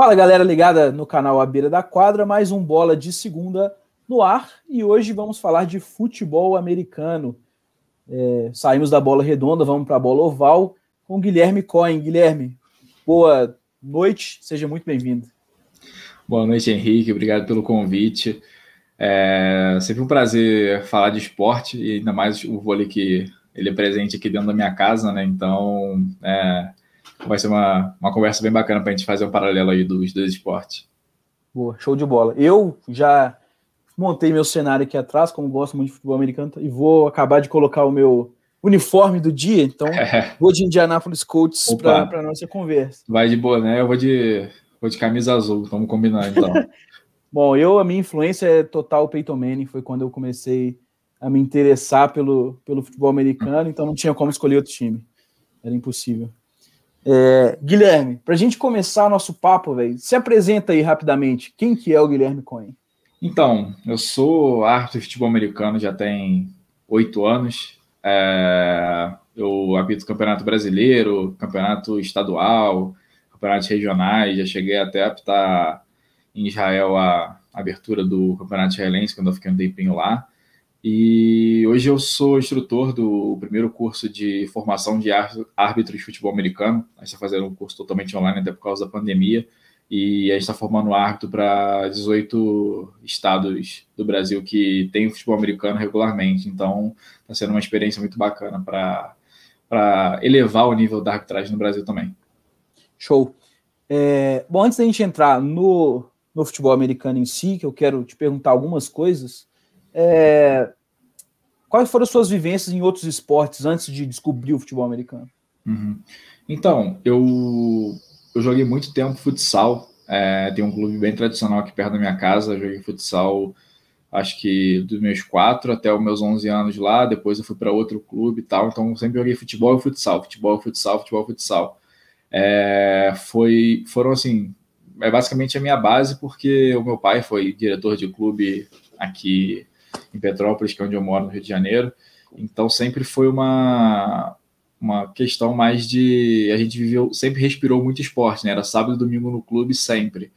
Fala galera ligada no canal A Beira da Quadra, mais um bola de segunda no ar e hoje vamos falar de futebol americano. É, saímos da bola redonda, vamos para a bola oval com Guilherme Cohen. Guilherme, boa noite, seja muito bem-vindo. Boa noite, Henrique, obrigado pelo convite. É sempre um prazer falar de esporte e ainda mais o vôlei que ele é presente aqui dentro da minha casa, né? Então, é, vai ser uma, uma conversa bem bacana para a gente fazer um paralelo aí dos dois esportes. Boa, show de bola. Eu já montei meu cenário aqui atrás, como gosto muito de futebol americano, e vou acabar de colocar o meu uniforme do dia, então é. vou de Indianapolis Colts para nossa conversa. Vai de boa, né? Eu vou de, vou de camisa azul, vamos combinar então. Bom, eu, a minha influência é total Peyton Manning, foi quando eu comecei a me interessar pelo, pelo futebol americano, então não tinha como escolher outro time. Era impossível. É, Guilherme, para a gente começar nosso papo, velho, se apresenta aí rapidamente. Quem que é o Guilherme Cohen? Então, eu sou árbitro de futebol americano já tem oito anos. É, eu apito campeonato brasileiro, campeonato estadual, campeonatos regionais. Já cheguei até a apitar em Israel a abertura do campeonato israelense, quando eu fiquei um tempinho lá. E hoje eu sou instrutor do primeiro curso de formação de árbitros de futebol americano. A gente está fazendo um curso totalmente online, até por causa da pandemia. E a gente está formando árbitro para 18 estados do Brasil que tem futebol americano regularmente. Então, está sendo uma experiência muito bacana para elevar o nível da arbitragem no Brasil também. Show. É, bom, antes da gente entrar no, no futebol americano em si, que eu quero te perguntar algumas coisas. É, quais foram as suas vivências em outros esportes antes de descobrir o futebol americano? Uhum. Então, eu, eu joguei muito tempo futsal. É, tem um clube bem tradicional aqui perto da minha casa. Joguei futsal, acho que dos meus quatro até os meus 11 anos lá. Depois eu fui para outro clube e tal. Então, sempre joguei futebol e futsal, futebol, futsal, futebol, futsal. É, foi, foram assim, é basicamente a minha base, porque o meu pai foi diretor de clube aqui em Petrópolis, que é onde eu moro, no Rio de Janeiro. Então sempre foi uma, uma questão mais de. A gente viveu, sempre respirou muito esporte, né? Era sábado e domingo no clube, sempre.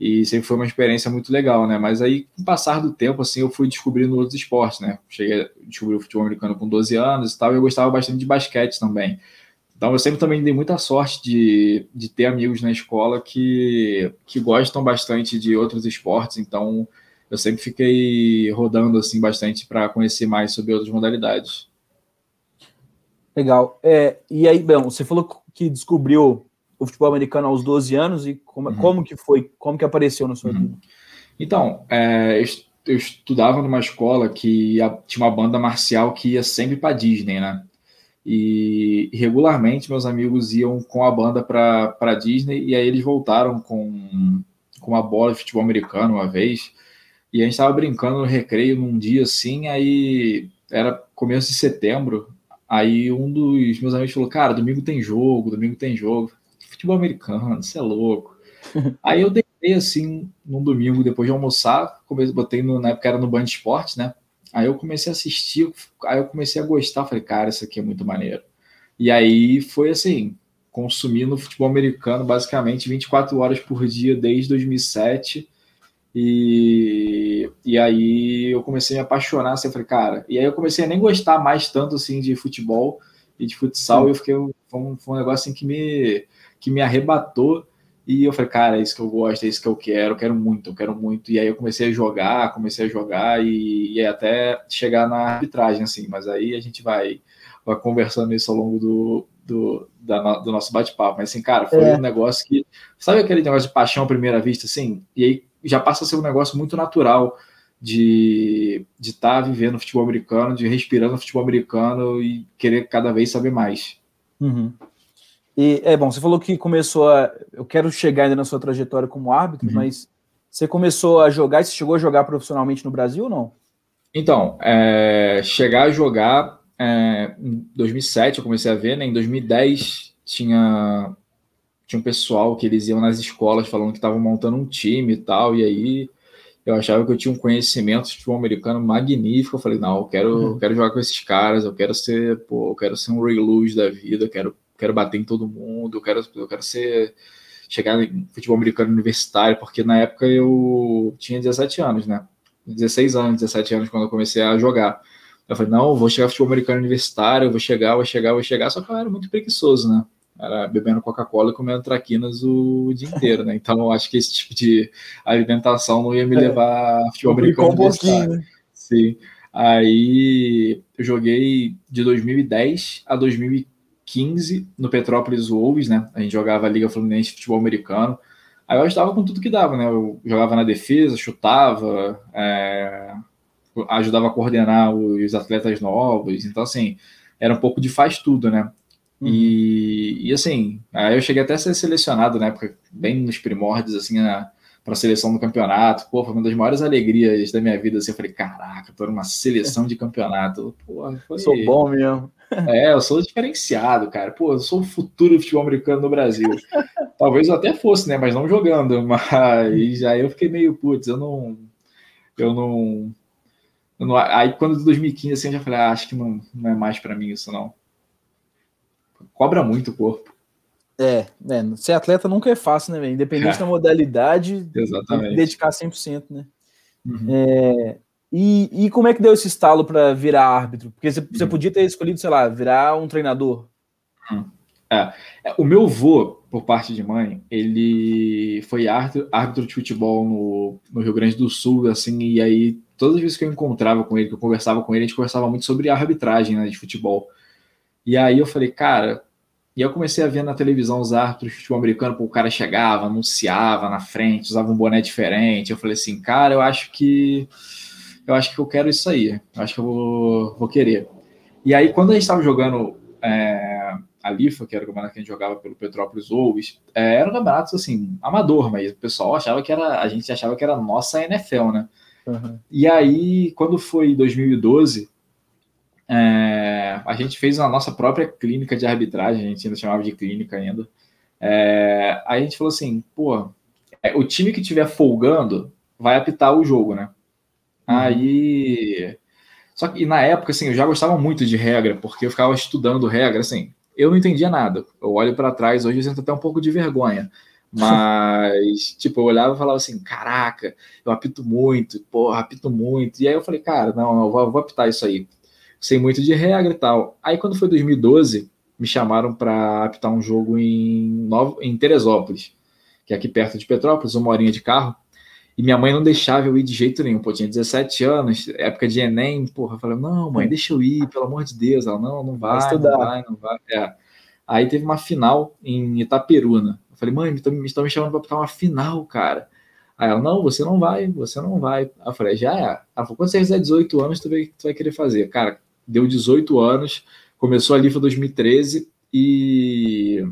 E sempre foi uma experiência muito legal, né? Mas aí, com o passar do tempo, assim, eu fui descobrindo outros esportes, né? Cheguei a descobrir o futebol americano com 12 anos e tal, e eu gostava bastante de basquete também. Então, eu sempre também dei muita sorte de, de ter amigos na escola que, que gostam bastante de outros esportes. Então, eu sempre fiquei rodando assim bastante para conhecer mais sobre outras modalidades. Legal. É, e aí, bem, você falou que descobriu o futebol americano aos 12 anos e como, uhum. como que foi, como que apareceu na sua uhum. vida? Então, é, eu estudava numa escola que tinha uma banda marcial que ia sempre para Disney, né? E regularmente meus amigos iam com a banda para Disney e aí eles voltaram com, com uma bola de futebol americano uma vez. E a gente estava brincando no recreio num dia assim, aí era começo de setembro. Aí um dos meus amigos falou: Cara, domingo tem jogo, domingo tem jogo. Futebol americano, isso é louco. aí eu deitei assim num domingo, depois de almoçar, comecei, botei no, na época era no Band Esportes, né? Aí eu comecei a assistir, aí eu comecei a gostar, falei, cara, isso aqui é muito maneiro. E aí foi assim, consumindo futebol americano basicamente 24 horas por dia desde 2007 e, e aí eu comecei a me apaixonar, assim, falei, cara, e aí eu comecei a nem gostar mais tanto assim de futebol e de futsal, e eu fiquei, foi um, foi um negócio assim que me, que me arrebatou, e eu falei, cara, é isso que eu gosto, é isso que eu quero, eu quero muito, eu quero muito, e aí eu comecei a jogar, comecei a jogar, e, e até chegar na arbitragem, assim, mas aí a gente vai, vai conversando isso ao longo do, do, da, do nosso bate-papo, mas assim, cara, foi é. um negócio que, sabe aquele negócio de paixão à primeira vista, assim, e aí já passa a ser um negócio muito natural de estar tá vivendo futebol americano, de respirando futebol americano e querer cada vez saber mais. Uhum. E é bom, você falou que começou a. Eu quero chegar ainda na sua trajetória como árbitro, uhum. mas você começou a jogar, você chegou a jogar profissionalmente no Brasil ou não? Então, é, chegar a jogar é, em 2007 eu comecei a ver, né? Em 2010 tinha tinha um pessoal que eles iam nas escolas falando que estavam montando um time e tal, e aí eu achava que eu tinha um conhecimento de futebol americano magnífico. Eu falei, não, eu quero, uhum. quero jogar com esses caras, eu quero ser, pô, eu quero ser um Ray Lewis da vida, eu quero, quero bater em todo mundo, eu quero, eu quero ser chegar em futebol americano universitário, porque na época eu tinha 17 anos, né? 16 anos, 17 anos quando eu comecei a jogar. Eu falei, não, vou chegar futebol americano universitário, vou chegar, vou chegar, vou chegar, só que eu era muito preguiçoso, né? Era bebendo Coca-Cola e comendo traquinas o dia inteiro, né? Então eu acho que esse tipo de alimentação não ia me é. levar a futebol americano. Um né? Sim. Aí eu joguei de 2010 a 2015 no Petrópolis Wolves, né? A gente jogava a Liga Fluminense de Futebol Americano. Aí eu ajudava com tudo que dava, né? Eu jogava na defesa, chutava, é, ajudava a coordenar os atletas novos. Então, assim, era um pouco de faz tudo, né? Uhum. E, e, assim, aí eu cheguei até a ser selecionado na época, bem nos primórdios, assim, para a seleção do campeonato. Pô, foi uma das maiores alegrias da minha vida. Assim, eu falei, caraca, tô numa seleção de campeonato. Pô, foi... Sou bom mesmo. É, eu sou diferenciado, cara. Pô, eu sou o futuro do futebol americano no Brasil. Talvez eu até fosse, né? Mas não jogando. Mas aí eu fiquei meio, putz, eu não. Eu não. Eu não aí quando de 2015, assim, eu já falei, ah, acho que não, não é mais para mim isso, não. Cobra muito o corpo. É, é, ser atleta nunca é fácil, né, Independente é. da modalidade, Exatamente. dedicar 100%, né? Uhum. É, e, e como é que deu esse estalo para virar árbitro? Porque você, você, hum. podia ter escolhido, sei lá, virar um treinador. Hum. É. é. O meu avô, por parte de mãe, ele foi árbitro, árbitro de futebol no, no, Rio Grande do Sul, assim, e aí todas as vezes que eu encontrava com ele, que eu conversava com ele, a gente conversava muito sobre arbitragem né, de futebol. E aí eu falei, cara, e eu comecei a ver na televisão os árbitros de futebol americano, pô, o cara chegava, anunciava na frente, usava um boné diferente. Eu falei assim, cara, eu acho que eu acho que eu quero isso aí, eu acho que eu vou, vou querer. E aí, quando a gente estava jogando é, a Lifa, que era o campeonato que a gente jogava pelo Petrópolis Wolves, é, era um campeonato, assim, amador, mas o pessoal achava que era, a gente achava que era nossa NFL, né? Uhum. E aí, quando foi 2012, é, a gente fez a nossa própria clínica de arbitragem, a gente ainda chamava de clínica ainda. É, aí a gente falou assim, pô, é, o time que estiver folgando vai apitar o jogo, né? Uhum. Aí. Só que na época, assim, eu já gostava muito de regra, porque eu ficava estudando regra, assim. Eu não entendia nada. Eu olho para trás, hoje eu sinto até um pouco de vergonha. Mas, tipo, eu olhava e falava assim: caraca, eu apito muito, porra, apito muito. E aí eu falei, cara, não, eu vou, eu vou apitar isso aí. Sei muito de regra e tal. Aí quando foi 2012, me chamaram para apitar um jogo em, Novo, em Teresópolis, que é aqui perto de Petrópolis, uma horinha de carro. E minha mãe não deixava eu ir de jeito nenhum. Pô, tinha 17 anos, época de Enem, porra, eu falei, não, mãe, deixa eu ir, pelo amor de Deus. Ela, não, não vai, vai não vai, não vai. É. Aí teve uma final em Itaperuna. Eu falei, mãe, me estão me, me chamando para botar uma final, cara. Aí ela, não, você não vai, você não vai. Aí eu falei, já é. Ela falou, quando você fizer 18 anos, tu vai, tu vai querer fazer. Cara, deu 18 anos, começou ali foi 2013 e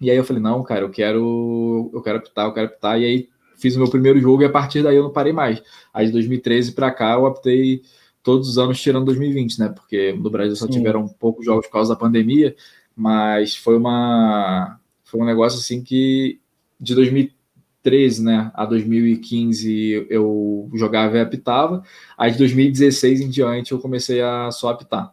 e aí eu falei, não, cara, eu quero eu quero apitar, eu quero apitar. E aí fiz o meu primeiro jogo e a partir daí eu não parei mais. Aí de 2013 para cá eu optei todos os anos tirando 2020, né? Porque no Brasil só Sim. tiveram poucos jogos por causa da pandemia, mas foi uma foi um negócio assim que de 2013, né, a 2015 eu jogava e apitava. Aí de 2016 em diante eu comecei a só apitar.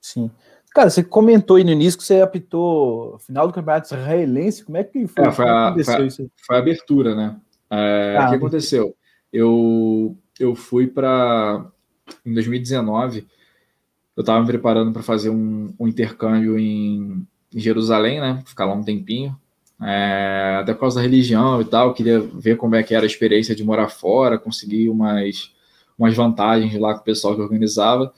Sim. Cara, você comentou aí no início que você apitou final do campeonato israelense. Como é que foi? É, foi, a, foi, a, foi, a, abertura, né? É, ah, o que aconteceu? Eu, eu fui para. Em 2019, eu estava me preparando para fazer um, um intercâmbio em, em, Jerusalém, né? Ficar lá um tempinho. É, até por causa da religião e tal, queria ver como é que era a experiência de morar fora, conseguir umas, umas vantagens lá com o pessoal que organizava.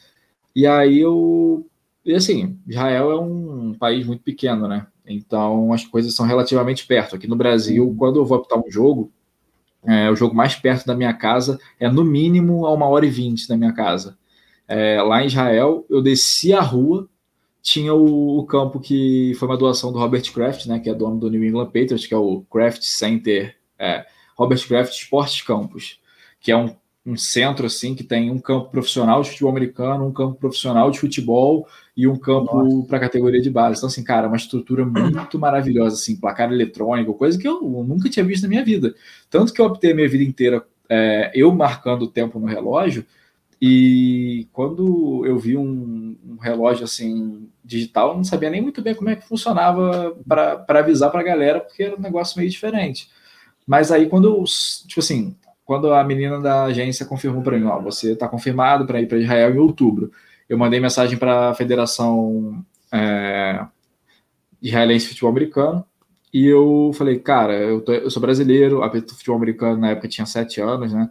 E aí eu. E assim, Israel é um país muito pequeno, né? Então as coisas são relativamente perto. Aqui no Brasil, quando eu vou optar um jogo, é, o jogo mais perto da minha casa é no mínimo a uma hora e vinte da minha casa. É, lá em Israel, eu desci a rua, tinha o, o, campo que foi uma doação do Robert Kraft, né, que é dono do New England Patriots, que é o Kraft Center, é, Robert Kraft Sports Campus, que é um um centro assim que tem um campo profissional de futebol americano, um campo profissional de futebol e um campo para categoria de base. Então assim, cara, uma estrutura muito maravilhosa assim, placar eletrônico, coisa que eu nunca tinha visto na minha vida. Tanto que eu optei a minha vida inteira é, eu marcando o tempo no relógio E quando eu vi um, um relógio assim digital, não sabia nem muito bem como é que funcionava para avisar para a galera, porque era um negócio meio diferente. Mas aí quando, tipo assim, quando a menina da agência confirmou para mim, ó, você está confirmado para ir para Israel em outubro, eu mandei mensagem para a Federação é, Israelense de Futebol Americano e eu falei, cara, eu, tô, eu sou brasileiro, apito futebol americano na época tinha sete anos, né?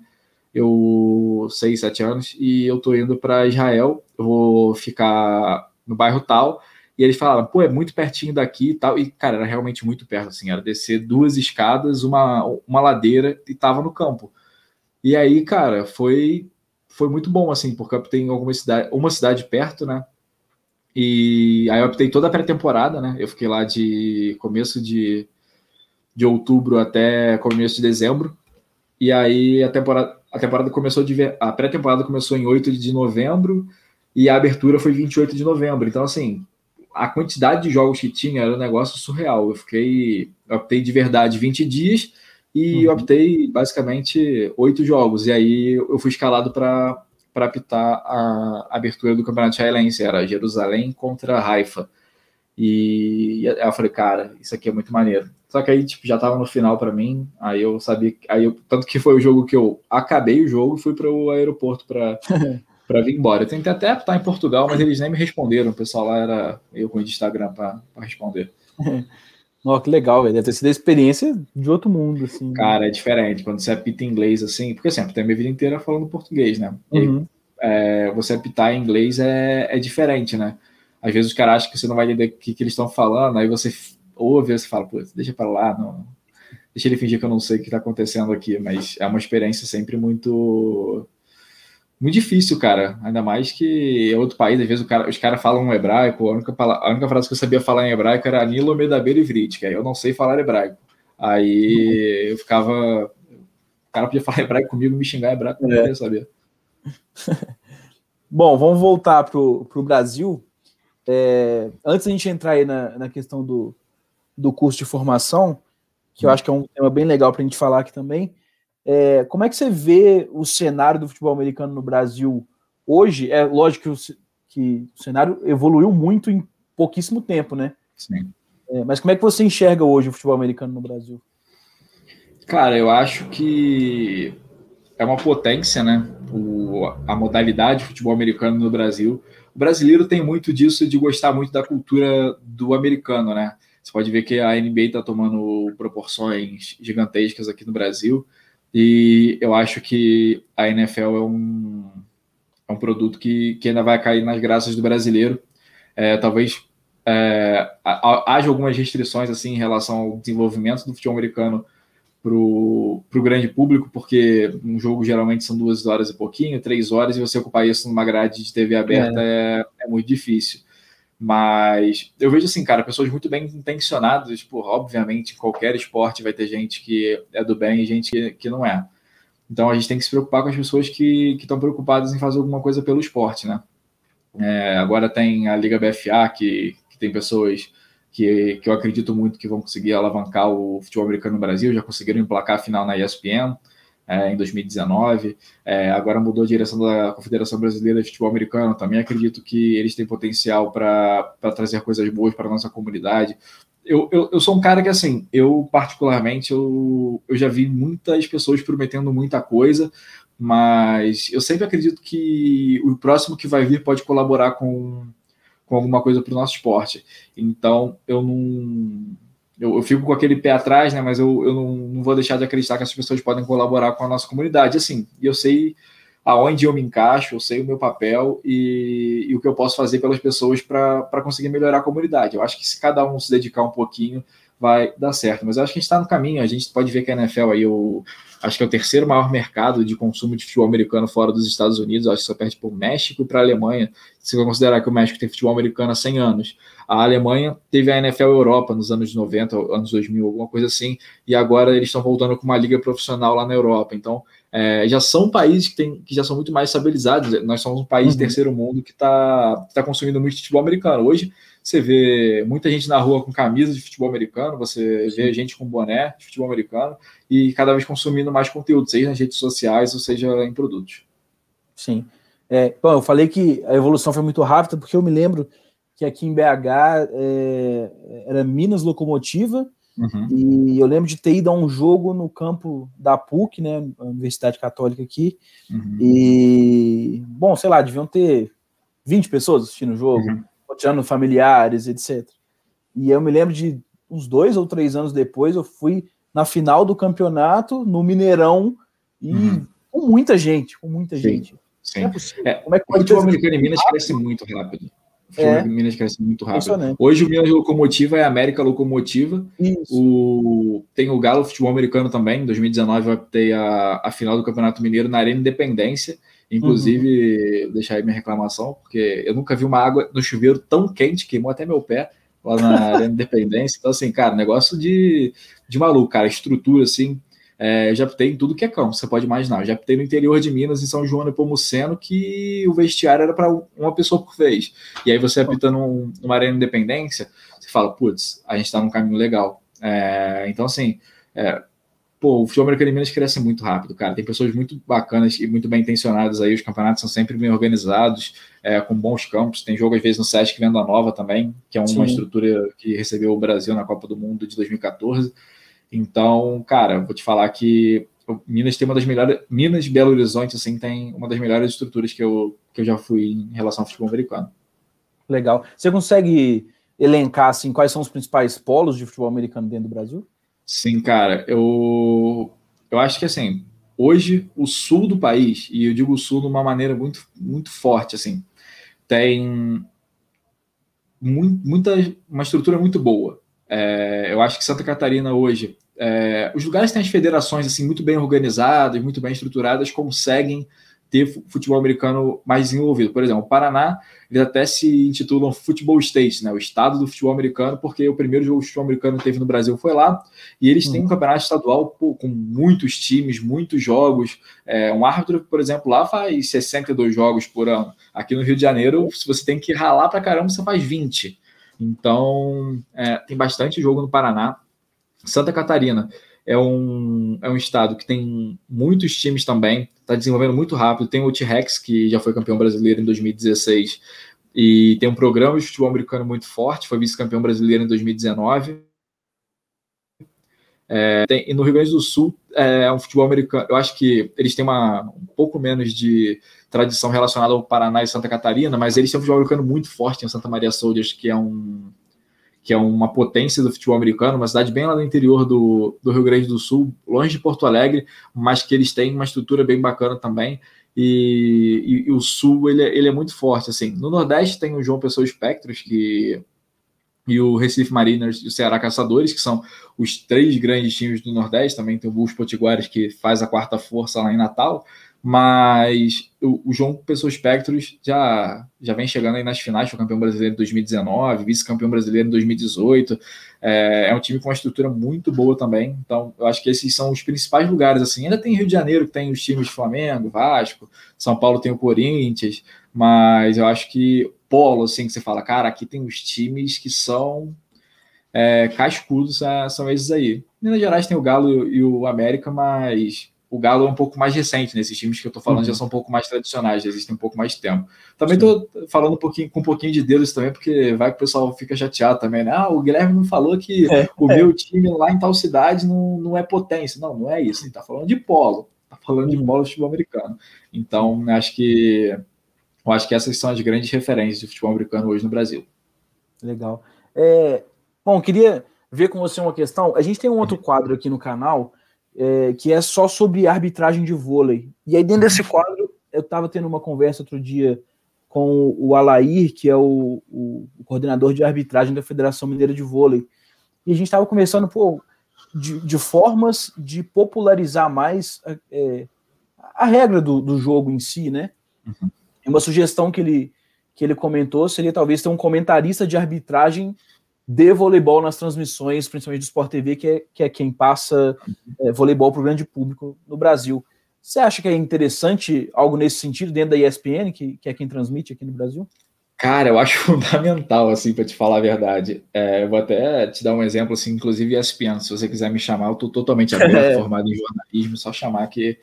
Eu seis, sete anos e eu tô indo para Israel, eu vou ficar no bairro tal. E eles falaram, pô, é muito pertinho daqui e tal. E, cara, era realmente muito perto, assim. Era descer duas escadas, uma, uma ladeira e tava no campo. E aí, cara, foi foi muito bom, assim, porque eu optei em alguma cidade, uma cidade perto, né? E aí eu optei toda a pré-temporada, né? Eu fiquei lá de começo de, de outubro até começo de dezembro. E aí a temporada, a temporada começou de a pré-temporada começou em 8 de novembro e a abertura foi 28 de novembro. Então, assim, a quantidade de jogos que tinha era um negócio surreal. Eu fiquei, eu optei de verdade 20 dias e uhum. optei basicamente oito jogos. E aí eu fui escalado para apitar a abertura do Campeonato Israelense. Era Jerusalém contra Haifa. E eu falei, cara, isso aqui é muito maneiro. Só que aí, tipo, já tava no final para mim. Aí eu sabia. Aí eu, tanto que foi o jogo que eu acabei o jogo e fui para o aeroporto para para vir embora. Eu tentei até estar em Portugal, mas eles nem me responderam. O pessoal lá era eu com o Instagram para responder. Nossa, que legal, velho. Deve ter sido a experiência de outro mundo, assim. Cara, é diferente. Quando você apita inglês, assim, porque sempre assim, tem minha vida inteira falando português, né? Uhum. E, é, você apitar em inglês é, é diferente, né? Às vezes os caras acham que você não vai entender o que, que eles estão falando, aí você ouve você fala, pô, deixa para lá, não. Deixa ele fingir que eu não sei o que está acontecendo aqui, mas é uma experiência sempre muito muito difícil, cara. Ainda mais que é outro país, às vezes cara, os caras falam um hebraico, a única, a única frase que eu sabia falar em hebraico era Nilo Medaber Ivrit, que aí eu não sei falar hebraico. Aí eu ficava. O cara podia falar hebraico comigo me xingar hebraico, eu não queria saber. Bom, vamos voltar para o Brasil. É, antes a gente entrar aí na, na questão do, do curso de formação, que eu acho que é um tema bem legal para a gente falar aqui também. É, como é que você vê o cenário do futebol americano no Brasil hoje? É lógico que o, que o cenário evoluiu muito em pouquíssimo tempo, né? Sim. É, mas como é que você enxerga hoje o futebol americano no Brasil? Cara, eu acho que é uma potência, né? O, a modalidade de futebol americano no Brasil. O brasileiro tem muito disso de gostar muito da cultura do americano, né? Você pode ver que a NBA está tomando proporções gigantescas aqui no Brasil. E eu acho que a NFL é um, é um produto que, que ainda vai cair nas graças do brasileiro. É, talvez é, haja algumas restrições assim em relação ao desenvolvimento do futebol americano para o grande público, porque um jogo geralmente são duas horas e pouquinho, três horas, e você ocupar isso numa grade de TV aberta é, é, é muito difícil. Mas eu vejo assim, cara, pessoas muito bem intencionadas, tipo, obviamente, qualquer esporte vai ter gente que é do bem e gente que, que não é. Então a gente tem que se preocupar com as pessoas que estão preocupadas em fazer alguma coisa pelo esporte, né? É, agora tem a Liga BFA, que, que tem pessoas que, que eu acredito muito que vão conseguir alavancar o futebol americano no Brasil, já conseguiram emplacar a final na ESPN é, em 2019. É, agora mudou a direção da Confederação Brasileira de Futebol Americano. Também acredito que eles têm potencial para trazer coisas boas para nossa comunidade. Eu, eu, eu, sou um cara que, assim, eu particularmente, eu, eu já vi muitas pessoas prometendo muita coisa, mas eu sempre acredito que o próximo que vai vir pode colaborar com, com alguma coisa para o nosso esporte. Então, eu não eu, eu, fico com aquele pé atrás, né? Mas eu, eu não, não, vou deixar de acreditar que as pessoas podem colaborar com a nossa comunidade. Assim, eu sei aonde eu me encaixo, eu sei o meu papel e, e o que eu posso fazer pelas pessoas para conseguir melhorar a comunidade. Eu acho que se cada um se dedicar um pouquinho, vai dar certo. Mas eu acho que a gente está no caminho. A gente pode ver que a NFL aí, eu acho que é o terceiro maior mercado de consumo de futebol americano fora dos Estados Unidos. Acho que só perde para o México e para a Alemanha. Se você considerar que o México tem futebol americano há 100 anos. A Alemanha teve a NFL Europa nos anos 90, anos 2000, alguma coisa assim. E agora eles estão voltando com uma liga profissional lá na Europa. Então, é, já são países que, tem, que já são muito mais estabilizados. Nós somos um país uhum. terceiro mundo que está tá consumindo muito futebol americano. Hoje, você vê muita gente na rua com camisa de futebol americano, você vê gente com boné de futebol americano e cada vez consumindo mais conteúdo, seja nas redes sociais ou seja em produtos. Sim. É, bom, eu falei que a evolução foi muito rápida, porque eu me lembro que aqui em BH é, era Minas Locomotiva, uhum. e eu lembro de ter ido a um jogo no campo da PUC, né, Universidade Católica aqui, uhum. e, bom, sei lá, deviam ter 20 pessoas assistindo o jogo, uhum. tirando familiares, etc. E eu me lembro de uns dois ou três anos depois, eu fui na final do campeonato, no Mineirão, e uhum. com muita gente, com muita Sim. gente. Sim. É, é, Como é que o futebol americano em Minas cresce muito rápido. O é. Minas cresce muito rápido. Hoje o Minas Locomotiva é a América Locomotiva. O, tem o Galo Futebol Americano também. Em 2019 eu ter a, a final do Campeonato Mineiro na Arena Independência. Inclusive, uhum. deixar aí minha reclamação, porque eu nunca vi uma água no chuveiro tão quente, queimou até meu pé lá na Arena Independência. Então, assim, cara, negócio de, de maluco, cara. Estrutura, assim, é, já pitei em tudo que é campo, você pode imaginar. Já pitei no interior de Minas, em São João do Pomuceno, que o vestiário era para uma pessoa por vez. E aí você apita num, numa arena independência, você fala, putz, a gente está num caminho legal. É, então, assim, é, pô, o futebol americano em Minas cresce muito rápido, cara. Tem pessoas muito bacanas e muito bem intencionadas aí. Os campeonatos são sempre bem organizados, é, com bons campos. Tem jogo, às vezes, no Sesc Venda Nova também, que é uma Sim. estrutura que recebeu o Brasil na Copa do Mundo de 2014. Então, cara, vou te falar que Minas tem uma das melhores. Minas Belo Horizonte, assim, tem uma das melhores estruturas que eu, que eu já fui em relação ao futebol americano. Legal. Você consegue elencar assim, quais são os principais polos de futebol americano dentro do Brasil? Sim, cara. Eu, eu acho que assim, hoje o sul do país, e eu digo o sul de uma maneira muito, muito forte, assim, tem muita, uma estrutura muito boa. É, eu acho que Santa Catarina hoje, é, os lugares têm as federações assim muito bem organizadas, muito bem estruturadas, conseguem ter futebol americano mais desenvolvido. Por exemplo, o Paraná, eles até se intitulam Futebol State, né, o estado do futebol americano, porque o primeiro jogo de futebol americano que teve no Brasil foi lá, e eles têm um uhum. campeonato estadual pô, com muitos times, muitos jogos. É, um árbitro, por exemplo, lá faz 62 jogos por ano. Aqui no Rio de Janeiro, se você tem que ralar para caramba, você faz 20. Então, é, tem bastante jogo no Paraná. Santa Catarina é um, é um estado que tem muitos times também, está desenvolvendo muito rápido. Tem o T-Rex, que já foi campeão brasileiro em 2016, e tem um programa de futebol americano muito forte, foi vice-campeão brasileiro em 2019. É, tem, e no Rio Grande do Sul é um futebol americano. Eu acho que eles têm uma, um pouco menos de tradição relacionada ao Paraná e Santa Catarina, mas eles têm um futebol americano muito forte em Santa Maria Soldiers, que é um que é uma potência do futebol americano, uma cidade bem lá no interior do, do Rio Grande do Sul, longe de Porto Alegre, mas que eles têm uma estrutura bem bacana também. E, e, e o Sul ele, é, ele é muito forte. assim. No Nordeste tem o João Pessoa Espectros, que e o Recife Mariners e o Ceará Caçadores, que são os três grandes times do Nordeste. Também tem o Bulls Potiguares, que faz a quarta força lá em Natal. Mas o, o João Pessoa Espectros já, já vem chegando aí nas finais, foi campeão brasileiro em 2019, vice-campeão brasileiro em 2018. É, é, um time com uma estrutura muito boa também. Então, eu acho que esses são os principais lugares. assim. Ainda tem Rio de Janeiro, que tem os times Flamengo, Vasco, São Paulo tem o Corinthians, mas eu acho que polo, assim, que você fala, cara, aqui tem os times que são é, cascudos, é, são esses aí. Minas Gerais tem o Galo e o América, mas o Galo é um pouco mais recente, nesses né? times que eu tô falando uhum. já são um pouco mais tradicionais, já existem um pouco mais de tempo. Também tô falando um pouquinho, com um pouquinho de dedos também, porque vai que o pessoal fica chateado também, né? Ah, o Guilherme não falou que é, o é. meu time lá em tal cidade não, não é potência. Não, não é isso. Ele tá falando de polo, tá falando de polo futebol americano. Então, acho que eu acho que essas são as grandes referências de futebol americano hoje no Brasil. Legal. É, bom, queria ver com você uma questão. A gente tem um outro quadro aqui no canal é, que é só sobre arbitragem de vôlei. E aí, dentro desse quadro, eu estava tendo uma conversa outro dia com o Alair, que é o, o, o coordenador de arbitragem da Federação Mineira de Vôlei. E a gente estava conversando pô, de, de, formas de popularizar mais é, a regra do, do jogo em si, né? Uhum. Uma sugestão que ele, que ele comentou seria talvez ter um comentarista de arbitragem de voleibol nas transmissões, principalmente do Sport TV, que é, que é quem passa é, voleibol para o grande público no Brasil. Você acha que é interessante algo nesse sentido dentro da ESPN, que, que é quem transmite aqui no Brasil? Cara, eu acho fundamental, assim, para te falar a verdade. É, eu vou até te dar um exemplo, assim, inclusive ESPN, se você quiser me chamar, eu estou totalmente aberto, formado em jornalismo, só chamar que,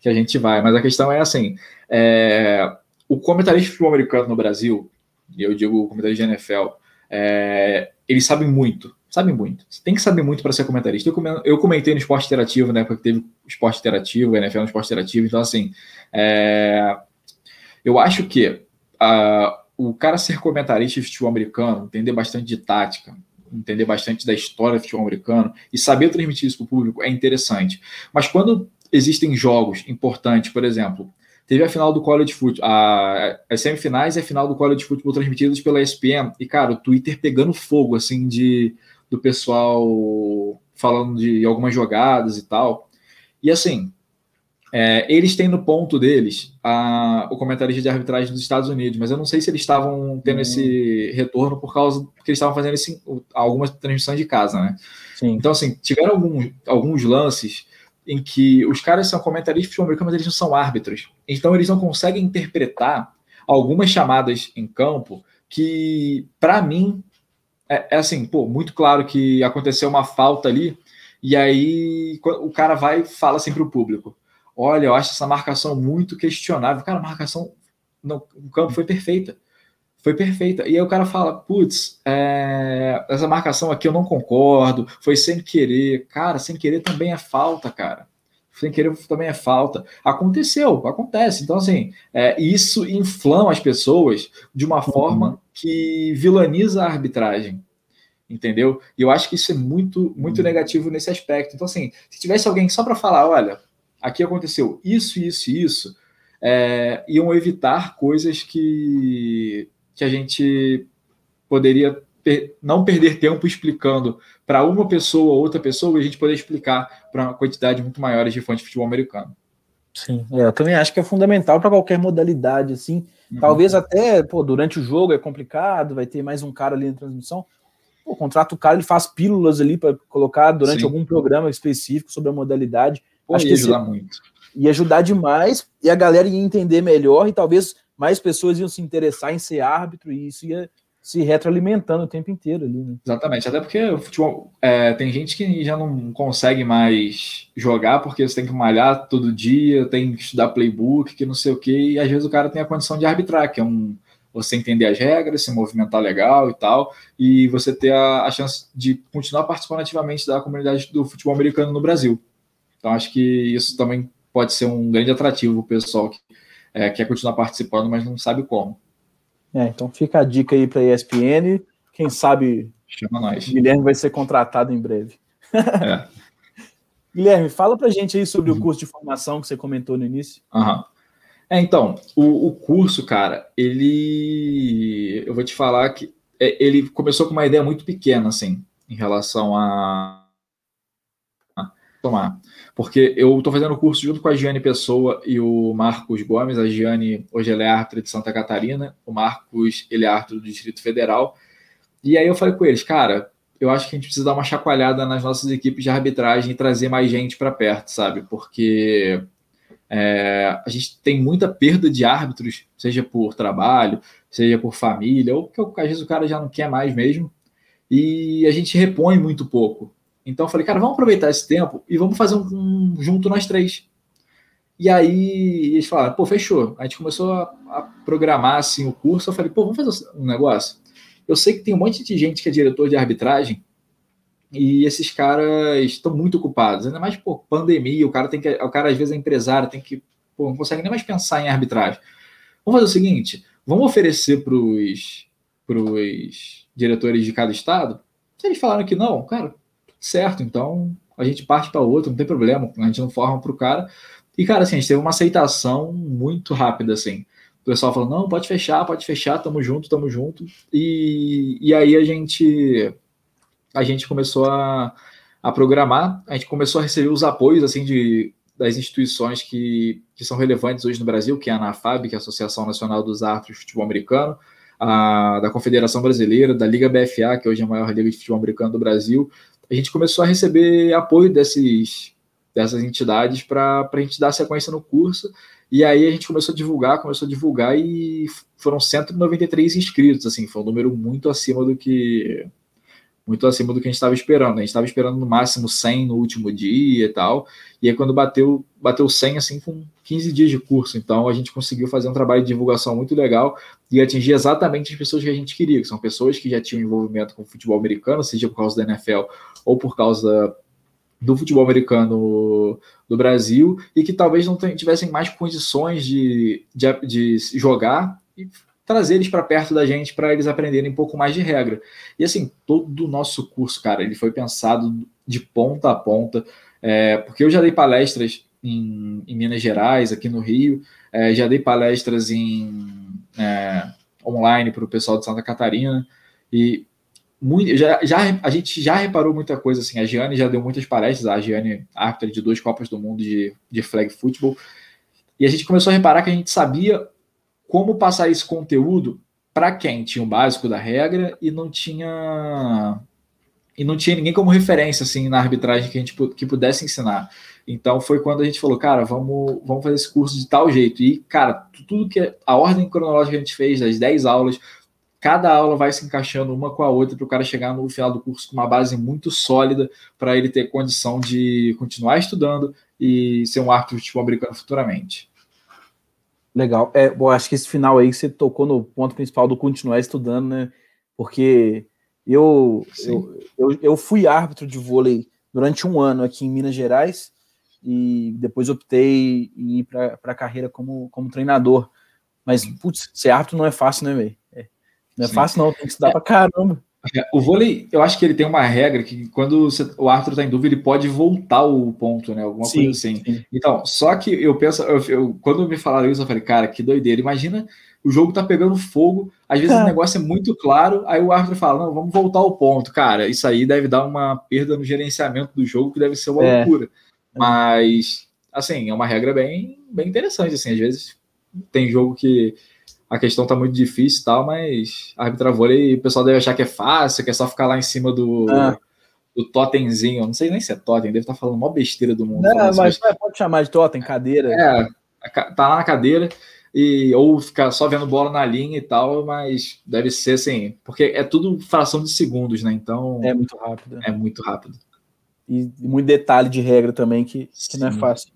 que a gente vai. Mas a questão é assim, é, o comentarista de futebol americano no Brasil, e eu digo comentarista de NFL, é, eles sabem muito, sabem muito. Você tem que saber muito para ser comentarista. Eu comentei no esporte interativo, na época que teve esporte interativo, NFL no esporte interativo, então assim, é, eu acho que a, o cara ser comentarista de futebol americano, entender bastante de tática, entender bastante da história do futebol americano e saber transmitir isso para o público é interessante. Mas quando existem jogos importantes, por exemplo, teve a final do college football, a, as semifinais e a final do college football transmitidas pela ESPN e cara, o Twitter pegando fogo assim de do pessoal falando de algumas jogadas e tal. E assim, é, eles têm no ponto deles a, o comentarista de arbitragem dos Estados Unidos, mas eu não sei se eles estavam tendo esse retorno por causa que eles estavam fazendo esse, algumas transmissões de casa, né? Sim. Então, assim, tiveram alguns, alguns lances em que os caras são comentaristas de futebol americano, mas eles não são árbitros. Então, eles não conseguem interpretar algumas chamadas em campo que, para mim, é, é assim, pô, muito claro que aconteceu uma falta ali, e aí o cara vai e fala assim para o público: olha, eu acho essa marcação muito questionável. Cara, a marcação no, campo foi perfeita. Foi perfeita. E aí o cara fala, putz, é, essa marcação aqui eu não concordo, foi sem querer. Cara, sem querer também é falta, cara. Sem querer também é falta. Aconteceu, acontece. Então, assim, é, isso inflama as pessoas de uma uhum. forma que vilaniza a arbitragem entendeu? E eu acho que isso é muito, muito uhum. negativo nesse aspecto. Então, assim, se tivesse alguém só para falar, olha, aqui aconteceu isso, isso e isso, é, iam evitar coisas que, que a gente poderia per, não perder tempo explicando para uma pessoa ou outra pessoa e a gente poder explicar para uma quantidade muito maior de fãs de futebol americano. Sim, é, eu também acho que é fundamental para qualquer modalidade, assim. Uhum. Talvez até, pô, durante o jogo é complicado, vai ter mais um cara ali na transmissão. Pô, contrata o cara, ele faz pílulas ali para colocar durante Sim. algum programa específico sobre a modalidade. Pô, Acho ia que ajudar esse... muito. Ia ajudar demais e a galera ia entender melhor e talvez mais pessoas iam se interessar em ser árbitro e isso ia se retroalimentando o tempo inteiro ali. Né? Exatamente, até porque o futebol é, tem gente que já não consegue mais jogar porque você tem que malhar todo dia, tem que estudar playbook, que não sei o que, e às vezes o cara tem a condição de arbitrar, que é um você entender as regras, se movimentar legal e tal, e você ter a, a chance de continuar participando ativamente da comunidade do futebol americano no Brasil. Então, acho que isso também pode ser um grande atrativo para o pessoal que é, quer continuar participando, mas não sabe como. É, então fica a dica aí para a ESPN. Quem sabe Chama nós. Guilherme vai ser contratado em breve. É. Guilherme, fala para gente aí sobre uhum. o curso de formação que você comentou no início. Uhum. É, então, o, o, curso, cara, ele. Eu vou te falar que é, ele começou com uma ideia muito pequena, assim, em relação a. Tomar. Porque eu estou fazendo o curso junto com a Giane Pessoa e o Marcos Gomes. A Giane, hoje ela é árbitra de Santa Catarina, o Marcos, ele é árbitro do Distrito Federal. E aí eu falei com eles, cara, eu acho que a gente precisa dar uma chacoalhada nas nossas equipes de arbitragem e trazer mais gente para perto, sabe? Porque é, a gente tem muita perda de árbitros, seja por trabalho, seja por família, ou porque às vezes o cara já não quer mais mesmo, e a gente repõe muito pouco. Então eu falei, cara, vamos aproveitar esse tempo e vamos fazer um, um junto nós três. E aí eles falaram, pô, fechou. A gente começou a, a, programar assim o curso. Eu falei, pô, vamos fazer um negócio. Eu sei que tem um monte de gente que é diretor de arbitragem e esses caras estão muito ocupados. Ainda mais por pandemia, o cara tem que, o cara às vezes é empresário, tem que, pô, não consegue nem mais pensar em arbitragem. Vamos fazer o seguinte, vamos oferecer para os diretores de cada estado. Se eles falaram que não, cara, certo, então a gente parte para outro, não tem problema, a gente não forma para o cara. E, cara, assim, a gente teve uma aceitação muito rápida, assim. O pessoal falou, não, pode fechar, pode fechar, tamo junto, tamo junto. E, e aí a gente a gente começou a, a programar, a gente começou a receber os apoios, assim, de, das instituições que, que são relevantes hoje no Brasil, que é a ANAFAB, que é a Associação Nacional dos Árbitros de Futebol Americano, a, da Confederação Brasileira, da Liga BFA, que hoje é a maior liga de futebol americano do Brasil, a gente começou a receber apoio desses, dessas entidades para a gente dar sequência no curso. E aí a gente começou a divulgar, começou a divulgar e foram 193 inscritos, assim, foi um número muito acima do que muito acima do que a gente estava esperando. A gente estava esperando no máximo 100 no último dia e tal. E aí, quando bateu, bateu 100, assim, com 15 dias de curso. Então, a gente conseguiu fazer um trabalho de divulgação muito legal e atingir exatamente as pessoas que a gente queria, que são pessoas que já tinham envolvimento com o futebol americano, seja por causa da NFL ou por causa do futebol americano do Brasil, e que talvez não tivessem mais condições de, de, de jogar e trazer eles para perto da gente para eles aprenderem um pouco mais de regra. E assim, todo o nosso curso, cara, ele foi pensado de ponta a ponta, é, porque eu já dei palestras em, em, Minas Gerais, aqui no Rio, é, já dei palestras em é, online para o pessoal de Santa Catarina, e muito, já, já, a gente já reparou muita coisa assim. A Giane já deu muitas palestras, a Giane, árbitra de duas Copas do Mundo de, de flag football, e a gente começou a reparar que a gente sabia como passar esse conteúdo para quem tinha o básico da regra e não tinha e não tinha ninguém como referência assim na arbitragem que a gente que pudesse ensinar. Então foi quando a gente falou, cara, vamos, vamos fazer esse curso de tal jeito. E, cara, tudo que a ordem cronológica que a gente fez, das 10 aulas, cada aula vai se encaixando uma com a outra para o cara chegar no final do curso com uma base muito sólida para ele ter condição de continuar estudando e ser um árbitro de futebol americano futuramente. Legal. É, bom, acho que esse final aí você tocou no ponto principal do continuar estudando, né? Porque eu, eu, eu, eu, fui árbitro de vôlei durante um ano aqui em Minas Gerais e depois optei em ir para a carreira como, como treinador. Mas, putz, ser árbitro não é fácil, né, velho? É, não é Sim. fácil, não, tem que estudar é. para caramba. O vôlei, eu acho que ele tem uma regra que quando o árbitro está em dúvida, ele pode voltar o ponto, né? Alguma sim, coisa assim. Sim. Então, só que eu penso, eu, eu, quando me falaram isso, eu falei, cara, que doideira. Imagina o jogo tá pegando fogo, às vezes é. o negócio é muito claro, aí o árbitro fala, não, vamos voltar ao ponto. Cara, isso aí deve dar uma perda no gerenciamento do jogo, que deve ser uma é. loucura. Mas, assim, é uma regra bem, bem interessante, assim, às vezes tem jogo que a questão tá muito difícil e tal, mas arbitrar vôlei, o pessoal deve achar que é fácil, que é só ficar lá em cima do, ah. do totemzinho. Não sei nem se é totem, deve estar tá falando mó besteira do mundo. Não, mas pode chamar de totem, cadeira. É, tá lá na cadeira, e ou ficar só vendo bola na linha e tal, mas deve ser assim, porque é tudo fração de segundos, né? Então. É muito rápido. É muito rápido. E, e muito detalhe de regra também, que, que não é fácil.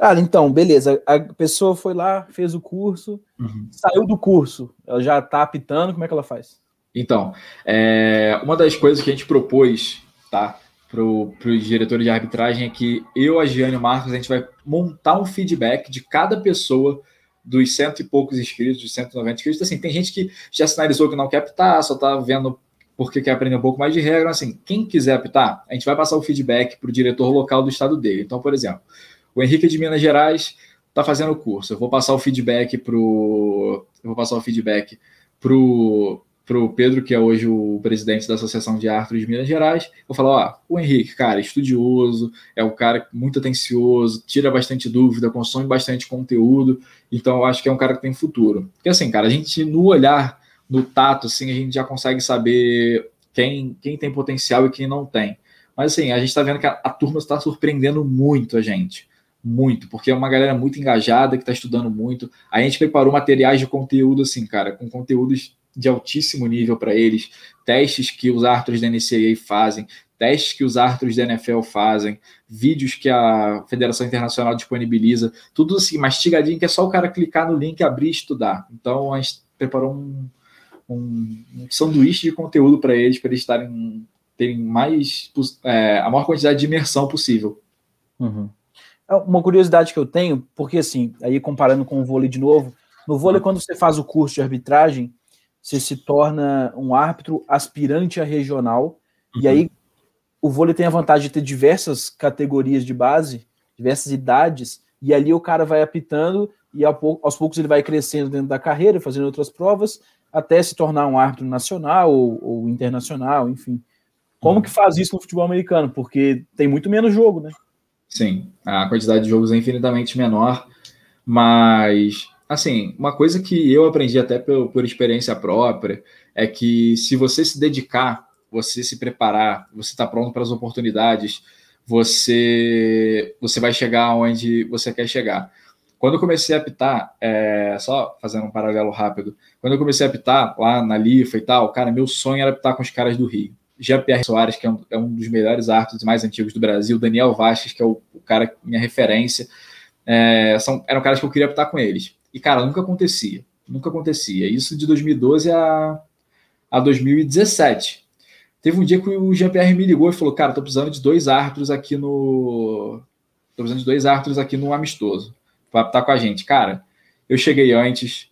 Cara, então, beleza. A pessoa foi lá, fez o curso, uhum. saiu do curso, ela já tá apitando, como é que ela faz? Então, é, uma das coisas que a gente propôs, tá, para os diretores de arbitragem é que eu, a Giane e o Marcos, a gente vai montar um feedback de cada pessoa dos cento e poucos inscritos, dos 190 inscritos. Assim, tem gente que já sinalizou que não quer apitar, só tá vendo porque quer aprender um pouco mais de regra. Assim, quem quiser apitar, a gente vai passar o feedback para o diretor local do estado dele. Então, por exemplo, o Henrique de Minas Gerais está fazendo o curso. Eu vou passar o feedback pro, eu vou passar o feedback pro pro Pedro, que é hoje o presidente da Associação de Árbitros de Minas Gerais, vou falar, ó, o Henrique, cara, estudioso, é um cara muito atencioso, tira bastante dúvida, consome bastante conteúdo, então eu acho que é um cara que tem futuro. Porque assim, cara, a gente no olhar, no tato, assim, a gente já consegue saber quem, quem tem potencial e quem não tem. Mas assim, a gente está vendo que a, a turma está surpreendendo muito a gente muito, porque é uma galera muito engajada que está estudando muito. A gente preparou materiais de conteúdo, assim, cara, com conteúdos de altíssimo nível para eles, testes que os árbitros da NCAA fazem, testes que os árbitros da NFL fazem, vídeos que a Federação Internacional disponibiliza, tudo assim, mastigadinho, que é só o cara clicar no link, abrir e estudar. Então, a gente preparou um, um, um sanduíche de conteúdo para eles, para eles estarem terem mais é, a maior quantidade de imersão possível. Uhum. É uma curiosidade que eu tenho, porque assim, aí comparando com o vôlei de novo, no vôlei, quando você faz o curso de arbitragem, você se torna um árbitro aspirante a regional, uhum. e aí o vôlei tem a vantagem de ter diversas categorias de base, diversas idades, e ali o cara vai apitando e aos poucos ele vai crescendo dentro da carreira, fazendo outras provas, até se tornar um árbitro nacional ou, ou internacional, enfim. Como uhum. que faz isso no futebol americano? Porque tem muito menos jogo, né? Sim, a quantidade de jogos é infinitamente menor, mas assim, uma coisa que eu aprendi até por, por experiência própria é que se você se dedicar, você se preparar, você está pronto para as oportunidades, você você vai chegar onde você quer chegar. Quando eu comecei a apitar, é, só fazendo um paralelo rápido, quando eu comecei a apitar lá na Lifa e tal, cara, meu sonho era apitar com os caras do Rio. Jean-Pierre Soares, que é um, é um, dos melhores árbitros mais antigos do Brasil, Daniel Vasquez, que é o, o cara, minha referência. É, são, eram caras que eu queria apitar com eles. E, cara, nunca acontecia. Nunca acontecia. Isso de 2012 a, a 2017. Teve um dia que o Jean-Pierre me ligou e falou: Cara, tô precisando de dois árbitros aqui no. Tô precisando de dois árbitros aqui no amistoso. Pra estar com a gente. Cara, eu cheguei antes,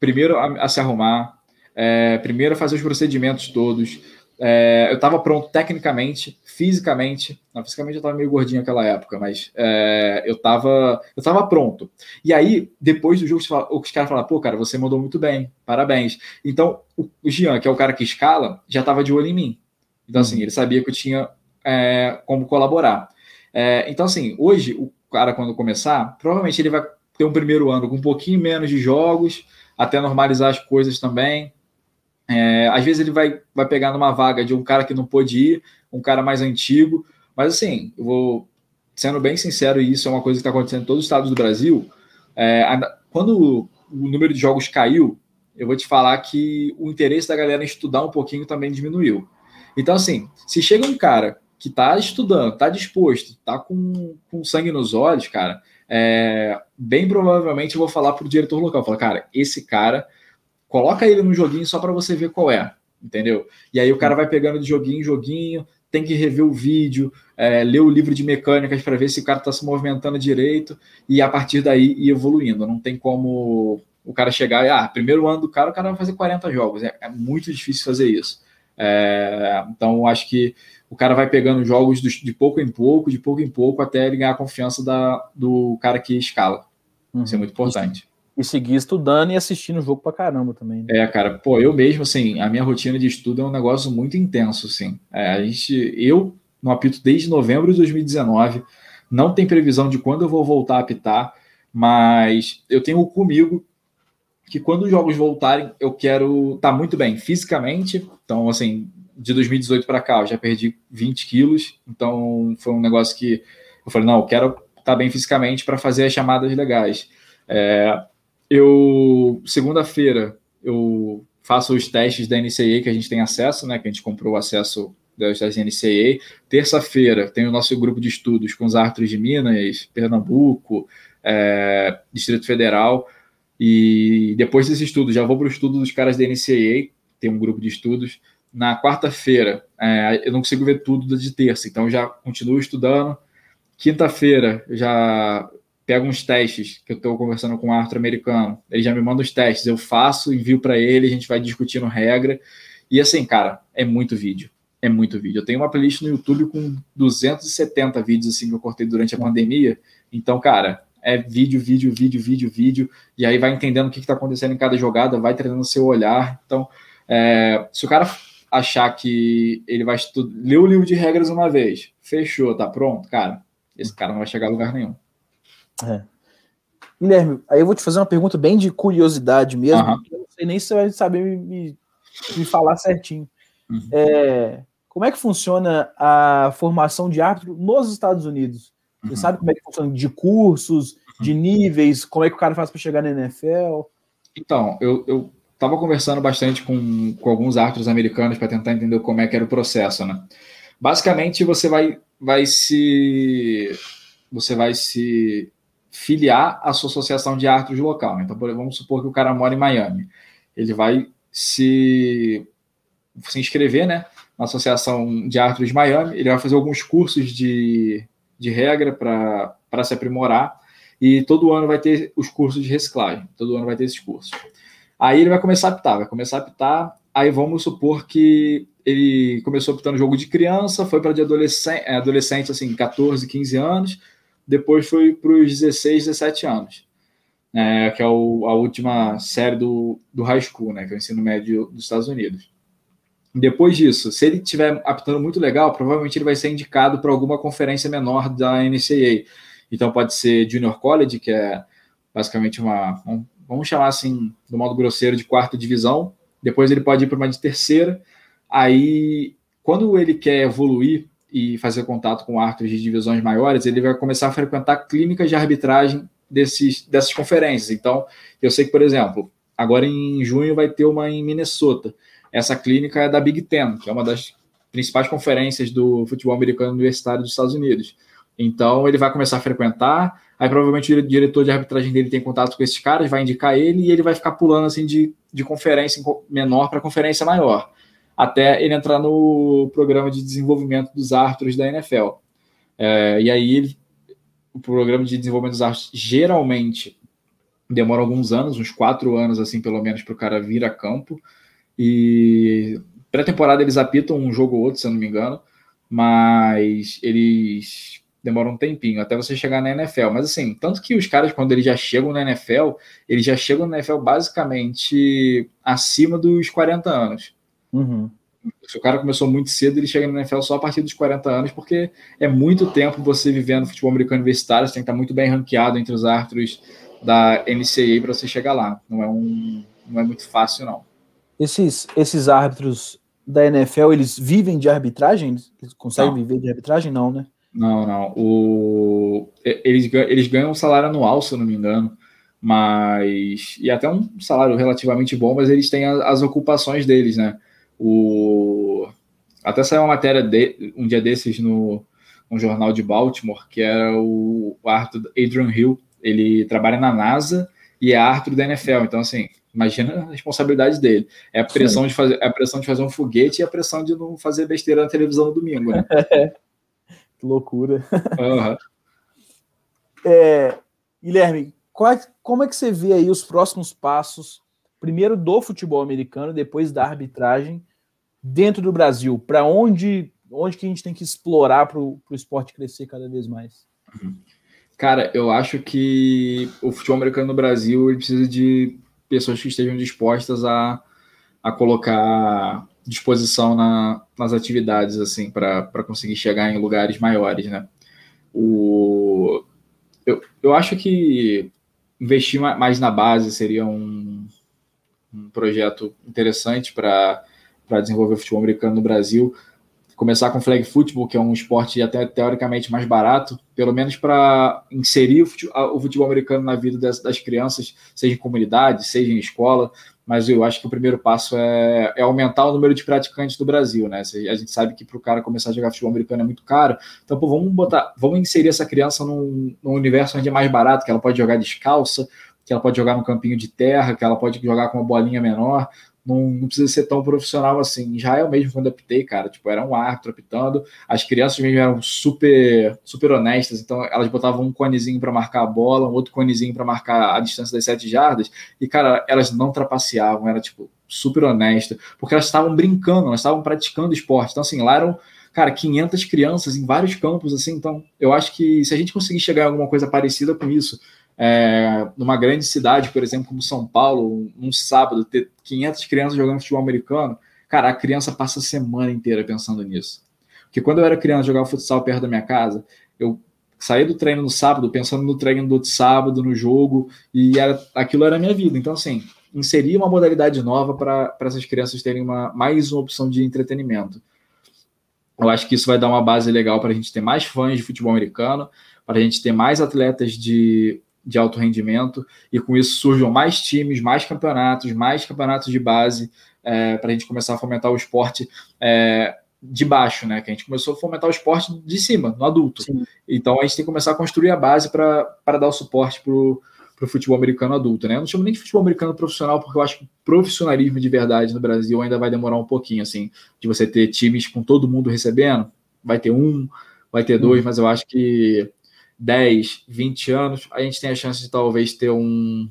primeiro a, a se arrumar, é, primeiro a fazer os procedimentos todos. É, eu estava pronto tecnicamente, fisicamente. Não, fisicamente eu estava meio gordinho naquela época, mas é, eu estava eu tava pronto. E aí, depois do jogo, os caras falaram: pô, cara, você mandou muito bem, parabéns. Então, o, Jean, que é o cara que escala, já estava de olho em mim. Então, assim, ele sabia que eu tinha é, como colaborar. É, então, assim, hoje, o cara, quando começar, provavelmente ele vai ter um primeiro ano com um pouquinho menos de jogos, até normalizar as coisas também. É, às vezes ele vai, vai pegar numa vaga de um cara que não pôde ir, um cara mais antigo, mas assim, eu vou sendo bem sincero, e isso é uma coisa que está acontecendo em todos os estados do Brasil. É, quando o número de jogos caiu, eu vou te falar que o interesse da galera em estudar um pouquinho também diminuiu. Então, assim, se chega um cara que está estudando, está disposto, está com, com sangue nos olhos, cara, é, bem provavelmente eu vou falar para o diretor local, falar, cara, esse cara, coloca ele no joguinho só para você ver qual é, entendeu? E aí o cara vai pegando de joguinho em joguinho, tem que rever o vídeo, é, ler o livro de mecânicas para ver se o cara está se movimentando direito e a partir daí ir evoluindo. Não tem como o cara chegar e, ah, primeiro ano do cara, o cara vai fazer 40 jogos. É, é muito difícil fazer isso. É, então, acho que o cara vai pegando jogos de pouco em pouco, de pouco em pouco, até ele ganhar a confiança da, do cara que escala. Uhum. Isso é muito importante. E seguir estudando e assistindo o jogo pra caramba também. Né? É, cara, pô, eu mesmo, assim, a minha rotina de estudo é um negócio muito intenso, assim. É, a gente, eu não apito desde novembro de 2019, não tem previsão de quando eu vou voltar a apitar, mas eu tenho comigo que quando os jogos voltarem, eu quero estar tá muito bem fisicamente, então, assim, de 2018 para cá, eu já perdi 20 quilos, então foi um negócio que eu falei, não, eu quero estar tá bem fisicamente para fazer as chamadas legais. É, eu, segunda-feira, eu faço os testes da NCAA que a gente tem acesso, né, que a gente comprou o acesso das, das NCAA. Terça-feira tem o nosso grupo de estudos com os árbitros de Minas, Pernambuco, é, Distrito Federal, e depois desse estudo, já vou para o estudo dos caras da NCAA, tem um grupo de estudos, na quarta-feira, é, eu não consigo ver tudo de terça, então já continuo estudando. Quinta-feira, já pego uns testes que eu estou conversando com um árbitro americano. Ele já me manda os testes, eu faço, envio para ele, a gente vai discutindo regra. E assim, cara, é muito vídeo. É muito vídeo. Eu tenho uma playlist no YouTube com 270 vídeos assim que eu cortei durante a pandemia. Então, cara, é vídeo, vídeo, vídeo, vídeo, vídeo. E aí vai entendendo o que está acontecendo em cada jogada, vai treinando seu olhar. Então, é, se o cara achar que ele vai ler o livro de regras uma vez, fechou, tá pronto, cara, esse cara não vai chegar a lugar nenhum. É. Guilherme, aí eu vou te fazer uma pergunta bem de curiosidade mesmo, uhum. eu não sei nem se você vai saber me, me, me falar certinho. Uhum. É, como é que funciona a formação de árbitro nos Estados Unidos? Você uhum. sabe como é que funciona de cursos, de níveis, como é que o cara faz para chegar na NFL? Então, eu, eu estava conversando bastante com, com alguns árbitros americanos para tentar entender como é que era o processo, né? Basicamente, você vai, vai se você vai se filiar à sua associação de árbitros local. Né? Então, vamos supor que o cara mora em Miami. Ele vai se, se inscrever né, na associação de árbitros de Miami, ele vai fazer alguns cursos de, de regra para se aprimorar, e todo ano vai ter os cursos de reciclagem, todo ano vai ter esses cursos. Aí ele vai começar a apitar, vai começar a apitar. Aí vamos supor que ele começou apitando jogo de criança, foi para de adolescente, é, adolescente, assim, 14, 15 anos, depois foi para os 16, 17 anos, é, que é o, a última série do, do high school, né, que é o ensino médio dos Estados Unidos. Depois disso, se ele estiver apitando muito legal, provavelmente ele vai ser indicado para alguma conferência menor da NCAA. Então pode ser Junior College, que é basicamente uma, um, vamos chamar assim, do modo grosseiro, de quarta divisão. Depois ele pode ir para uma de terceira. Aí, quando ele quer evoluir e fazer contato com árbitros de divisões maiores, ele vai começar a frequentar clínicas de arbitragem desses, dessas conferências. Então, eu sei que, por exemplo, agora em junho vai ter uma em Minnesota. essa clínica é da Big Ten, que é uma das principais conferências do futebol americano universitário dos Estados Unidos. Então ele vai começar a frequentar, aí provavelmente o diretor de arbitragem dele tem contato com esses caras, vai indicar ele e ele vai ficar pulando assim de, de conferência menor para conferência maior, até ele entrar no programa de desenvolvimento dos árbitros da NFL. É, e aí o programa de desenvolvimento dos árbitros geralmente demora alguns anos, uns quatro anos assim pelo menos para o cara vir a campo. E pré-temporada eles apitam um jogo ou outro, se eu não me engano, mas eles demora um tempinho até você chegar na NFL. Mas assim, tanto que os caras, quando eles já chegam na NFL, eles já chegam na NFL basicamente acima dos 40 anos. Uhum. Se o cara começou muito cedo, ele chega na NFL só a partir dos 40 anos, porque é muito tempo você vivendo futebol americano universitário, você tem que estar muito bem ranqueado entre os árbitros da NCAA para você chegar lá. Não é, um, não é muito fácil, não. Esses, esses árbitros da NFL, eles vivem de arbitragem? Eles conseguem não. viver de arbitragem? Não, né? Não, não. O, eles, eles ganham um salário anual, se eu não me engano. Mas. E até um salário relativamente bom, mas eles têm as, as ocupações deles, né? O, até saiu uma matéria de, um dia desses no um jornal de Baltimore, que era o, o Arthur Adrian Hill. Ele trabalha na NASA e é Arthur da NFL. Então, assim, imagina a responsabilidade dele. É a pressão, de fazer, é a pressão de fazer um foguete e a pressão de não fazer besteira na televisão no domingo, né? Que loucura. Uhum. É, Guilherme, qual, como é que você vê aí os próximos passos, primeiro do futebol americano, depois da arbitragem, dentro do Brasil? Para onde, onde que a gente tem que explorar para o esporte crescer cada vez mais? Cara, eu acho que o futebol americano no Brasil ele precisa de pessoas que estejam dispostas a, a colocar disposição na, nas atividades assim para conseguir chegar em lugares maiores, né? O, eu, eu acho que investir mais na base seria um, um projeto interessante para desenvolver o futebol americano no Brasil. Começar com flag football, que é um esporte até teoricamente mais barato, pelo menos para inserir o futebol, o futebol, americano na vida das, das crianças, seja em comunidade, seja em escola, mas eu acho que o primeiro passo é, é aumentar o número de praticantes do Brasil, né? A gente sabe que para o cara começar a jogar futebol americano é muito caro, então pô, vamos botar, vamos inserir essa criança num, num universo onde é mais barato, que ela pode jogar descalça, que ela pode jogar no campinho de terra, que ela pode jogar com uma bolinha menor, não, não, precisa ser tão profissional assim. Já o mesmo quando apitei, cara, tipo, era um árbitro apitando, as crianças mesmo eram super, super honestas, então elas botavam um conezinho para marcar a bola, um outro conezinho para marcar a distância das sete jardas, e, cara, elas não trapaceavam, era, tipo, super honesta, porque elas estavam brincando, elas estavam praticando esporte, então, assim, lá eram, cara, 500 crianças em vários campos, assim, então, eu acho que se a gente conseguir chegar em alguma coisa parecida com isso, é, numa grande cidade, por exemplo, como São Paulo, um sábado, ter 500 crianças jogando futebol americano, cara, a criança passa a semana inteira pensando nisso. Porque quando eu era criança, jogava futsal perto da minha casa, eu saía do treino no sábado, pensando no treino do outro sábado, no jogo, e era, aquilo era a minha vida. Então, assim, inserir uma modalidade nova para essas crianças terem uma, mais uma opção de entretenimento. Eu acho que isso vai dar uma base legal para a gente ter mais fãs de futebol americano, para a gente ter mais atletas de de alto rendimento, e com isso surjam mais times, mais campeonatos, mais campeonatos de base, é, para a gente começar a fomentar o esporte é, de baixo, né? Que a gente começou a fomentar o esporte de cima, no adulto. Sim. Então a gente tem que começar a construir a base para dar o suporte para o futebol americano adulto, né? Eu não chamo nem de futebol americano profissional, porque eu acho que profissionalismo de verdade no Brasil ainda vai demorar um pouquinho, assim, de você ter times com todo mundo recebendo, vai ter um, vai ter dois, hum. mas eu acho que 10, 20 anos, a gente tem a chance de talvez ter um,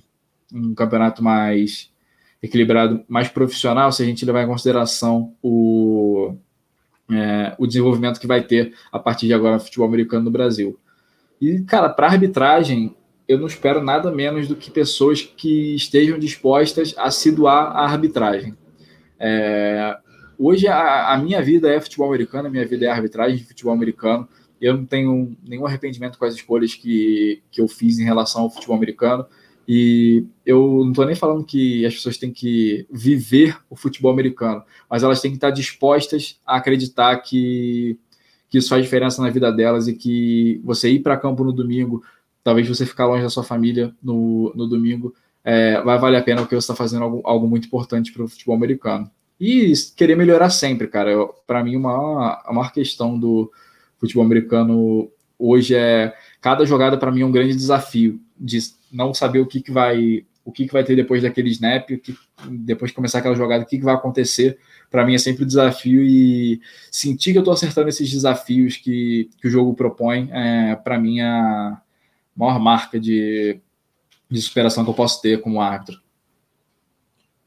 um campeonato mais equilibrado, mais profissional, se a gente levar em consideração o, é, o desenvolvimento que vai ter a partir de agora no futebol americano no Brasil. E, cara, para arbitragem, eu não espero nada menos do que pessoas que estejam dispostas a se doar à arbitragem. É, hoje, a, a minha vida é futebol americano, a minha vida é arbitragem de futebol americano eu não tenho nenhum arrependimento com as escolhas que, que eu fiz em relação ao futebol americano. E eu não estou nem falando que as pessoas têm que viver o futebol americano, mas elas têm que estar dispostas a acreditar que, que isso faz diferença na vida delas e que você ir para campo no domingo, talvez você ficar longe da sua família no, no domingo, é, vai valer a pena porque você está fazendo algo, algo muito importante para o futebol americano. e querer melhorar sempre, cara. Para mim, uma, a maior questão do futebol americano hoje é cada jogada para mim é um grande desafio de não saber o que, que vai o que, que vai ter depois daquele snap, que, depois de começar aquela jogada, o que, que vai acontecer. Para mim é sempre um desafio e sentir que eu estou acertando esses desafios que, que o jogo propõe, é, para mim, é a maior marca de, de superação que eu posso ter como árbitro.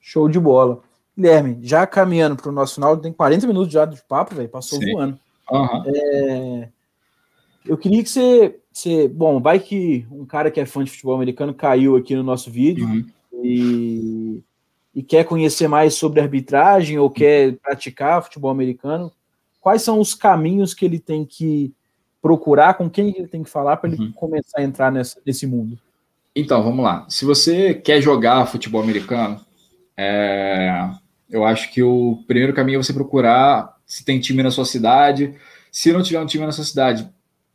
Show de bola. Guilherme, já caminhando para o nosso final, tem 40 minutos já de papo, velho, passou Sim. voando. Uhum. É, eu queria que você, você. Bom, vai que um cara que é fã de futebol americano caiu aqui no nosso vídeo uhum. e, e quer conhecer mais sobre arbitragem ou quer praticar futebol americano. Quais são os caminhos que ele tem que procurar, com quem ele tem que falar para ele uhum. começar a entrar nessa, nesse mundo? Então, vamos lá. Se você quer jogar futebol americano, é, eu acho que o primeiro caminho é você procurar se tem time na sua cidade. Se não tiver um time na sua cidade,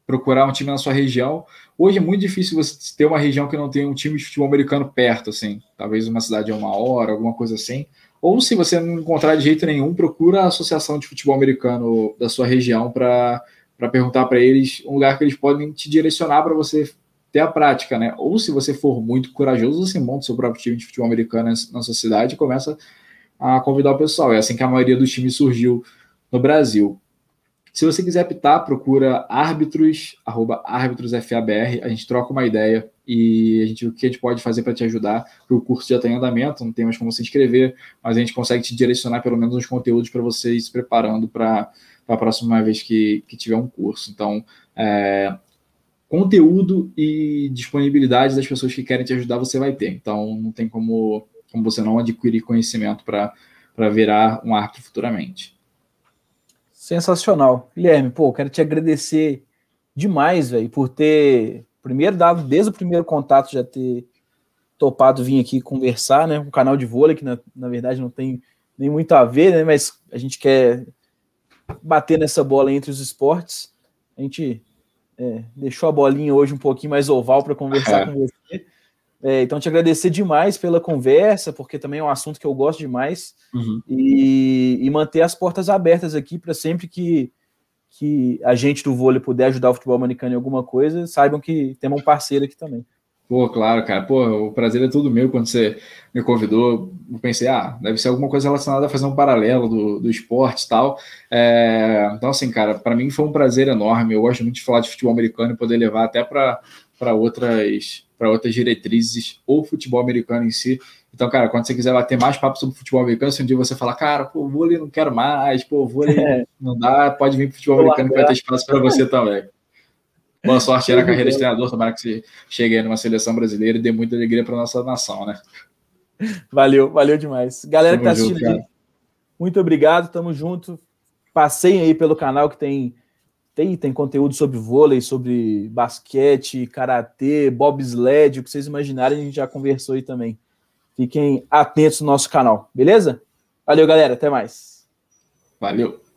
procurar um time na sua região. Hoje é muito difícil você ter uma região que não tem um time de futebol americano perto, assim. Talvez uma cidade a uma hora, alguma coisa assim. Ou se você não encontrar de jeito nenhum, procura a associação de futebol americano da sua região para perguntar para eles um lugar que eles podem te direcionar para você ter a prática, né? Ou se você for muito corajoso, você monta seu próprio time de futebol americano na sua cidade e começa a convidar o pessoal. É assim que a maioria dos times surgiu no Brasil. Se você quiser apitar, procura árbitros, arroba árbitros.fabr, a gente troca uma ideia e a gente o que a gente pode fazer para te ajudar, o curso já está em andamento, não tem mais como se inscrever, mas a gente consegue te direcionar pelo menos uns conteúdos para você ir se preparando para a próxima vez que, que tiver um curso. Então, é, conteúdo e disponibilidade das pessoas que querem te ajudar você vai ter. Então, não tem como, como você não adquirir conhecimento para virar um árbitro futuramente. Sensacional. Guilherme, pô, quero te agradecer demais, velho, por ter, primeiro, dado desde o primeiro contato, já ter topado vir aqui conversar, né? Um canal de vôlei que, na, na verdade, não tem nem muito a ver, né? Mas a gente quer bater nessa bola entre os esportes. A gente é, deixou a bolinha hoje um pouquinho mais oval para conversar é. com você. É, então, te agradecer demais pela conversa, porque também é um assunto que eu gosto demais, uhum. e, e, manter as portas abertas aqui para sempre que, que a gente do vôlei puder ajudar o futebol americano em alguma coisa, saibam que temos um parceiro aqui também. Pô, claro, cara. Pô, o prazer é tudo meu quando você me convidou. Eu pensei, ah, deve ser alguma coisa relacionada a fazer um paralelo do, do esporte e tal. É, então, assim, cara, para mim foi um prazer enorme. Eu gosto muito de falar de futebol americano e poder levar até para outras para outras diretrizes ou futebol americano em si. Então, cara, quando você quiser bater mais papo sobre futebol americano, se um dia você falar, cara, pô, vôlei não quero mais, pô, vôlei é. não dá, pode vir pro futebol americano que vai ter espaço para você também. Boa sorte na carreira de treinador, tomara que você chegue aí numa seleção brasileira e dê muita alegria para nossa nação, né? Valeu, valeu demais. Galera tamo que tá assistindo, junto, muito obrigado, tamo junto. Passeiem aí pelo canal que tem tem, tem conteúdo sobre vôlei, sobre basquete, karatê, bobsled, o que vocês imaginarem, a gente já conversou aí também. Fiquem atentos no nosso canal, beleza? Valeu, galera. Até mais. Valeu.